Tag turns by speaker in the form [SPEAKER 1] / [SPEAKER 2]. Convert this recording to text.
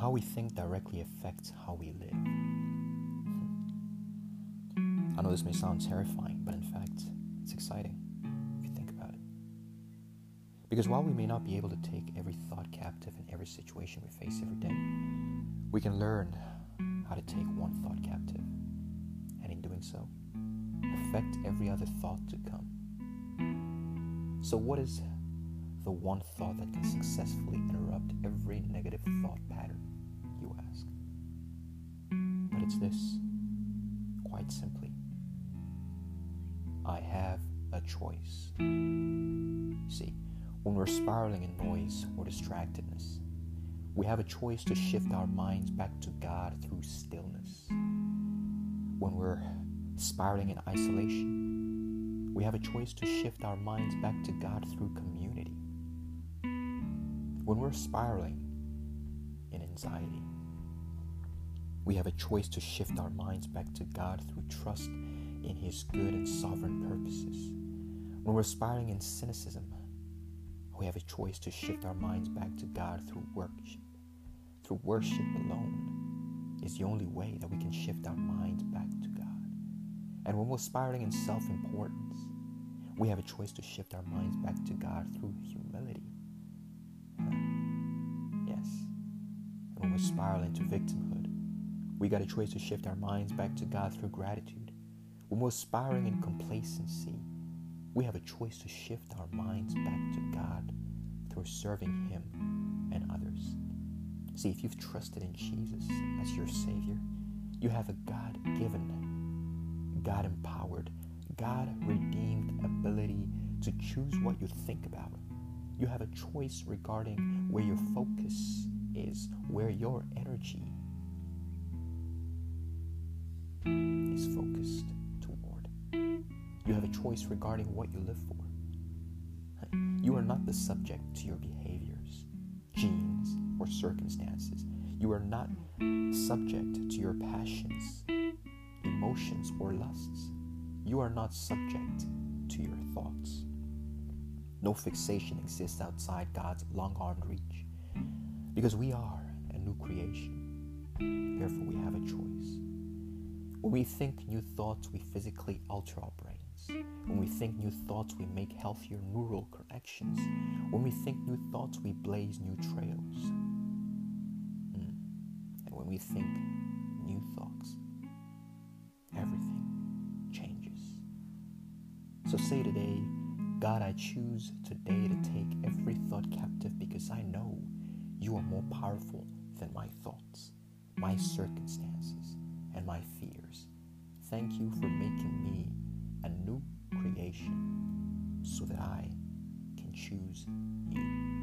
[SPEAKER 1] how we think directly affects how we live. I know this may sound terrifying, but in fact, it's exciting if you think about it. Because while we may not be able to take every thought captive in every situation we face every day, we can learn how to take one thought captive, and in doing so, affect every other thought to come. So, what is the one thought that can successfully interrupt every negative thought pattern, you ask? But it's this, quite simply I have a choice. See, when we're spiraling in noise or distractedness, we have a choice to shift our minds back to God through stillness. When we're spiraling in isolation, we have a choice to shift our minds back to God through community. When we're spiraling in anxiety, we have a choice to shift our minds back to God through trust in His good and sovereign purposes. When we're spiraling in cynicism, we have a choice to shift our minds back to God through worship. Through worship alone is the only way that we can shift our minds back to God. And when we're spiraling in self importance, we have a choice to shift our minds back to God through humility. And when we're spiraling to victimhood, we got a choice to shift our minds back to God through gratitude. When we're spiraling in complacency, we have a choice to shift our minds back to God through serving Him and others. See, if you've trusted in Jesus as your Savior, you have a God given, God empowered, God redeemed ability to choose what you think about. You have a choice regarding where your focus is, where your energy is focused toward. You have a choice regarding what you live for. You are not the subject to your behaviors, genes, or circumstances. You are not subject to your passions, emotions, or lusts. You are not subject to your thoughts. No fixation exists outside God's long armed reach because we are a new creation. Therefore, we have a choice. When we think new thoughts, we physically alter our brains. When we think new thoughts, we make healthier neural connections. When we think new thoughts, we blaze new trails. Mm. And when we think new thoughts, everything changes. So say today, God, I choose today to take every thought captive because I know you are more powerful than my thoughts, my circumstances, and my fears. Thank you for making me a new creation so that I can choose you.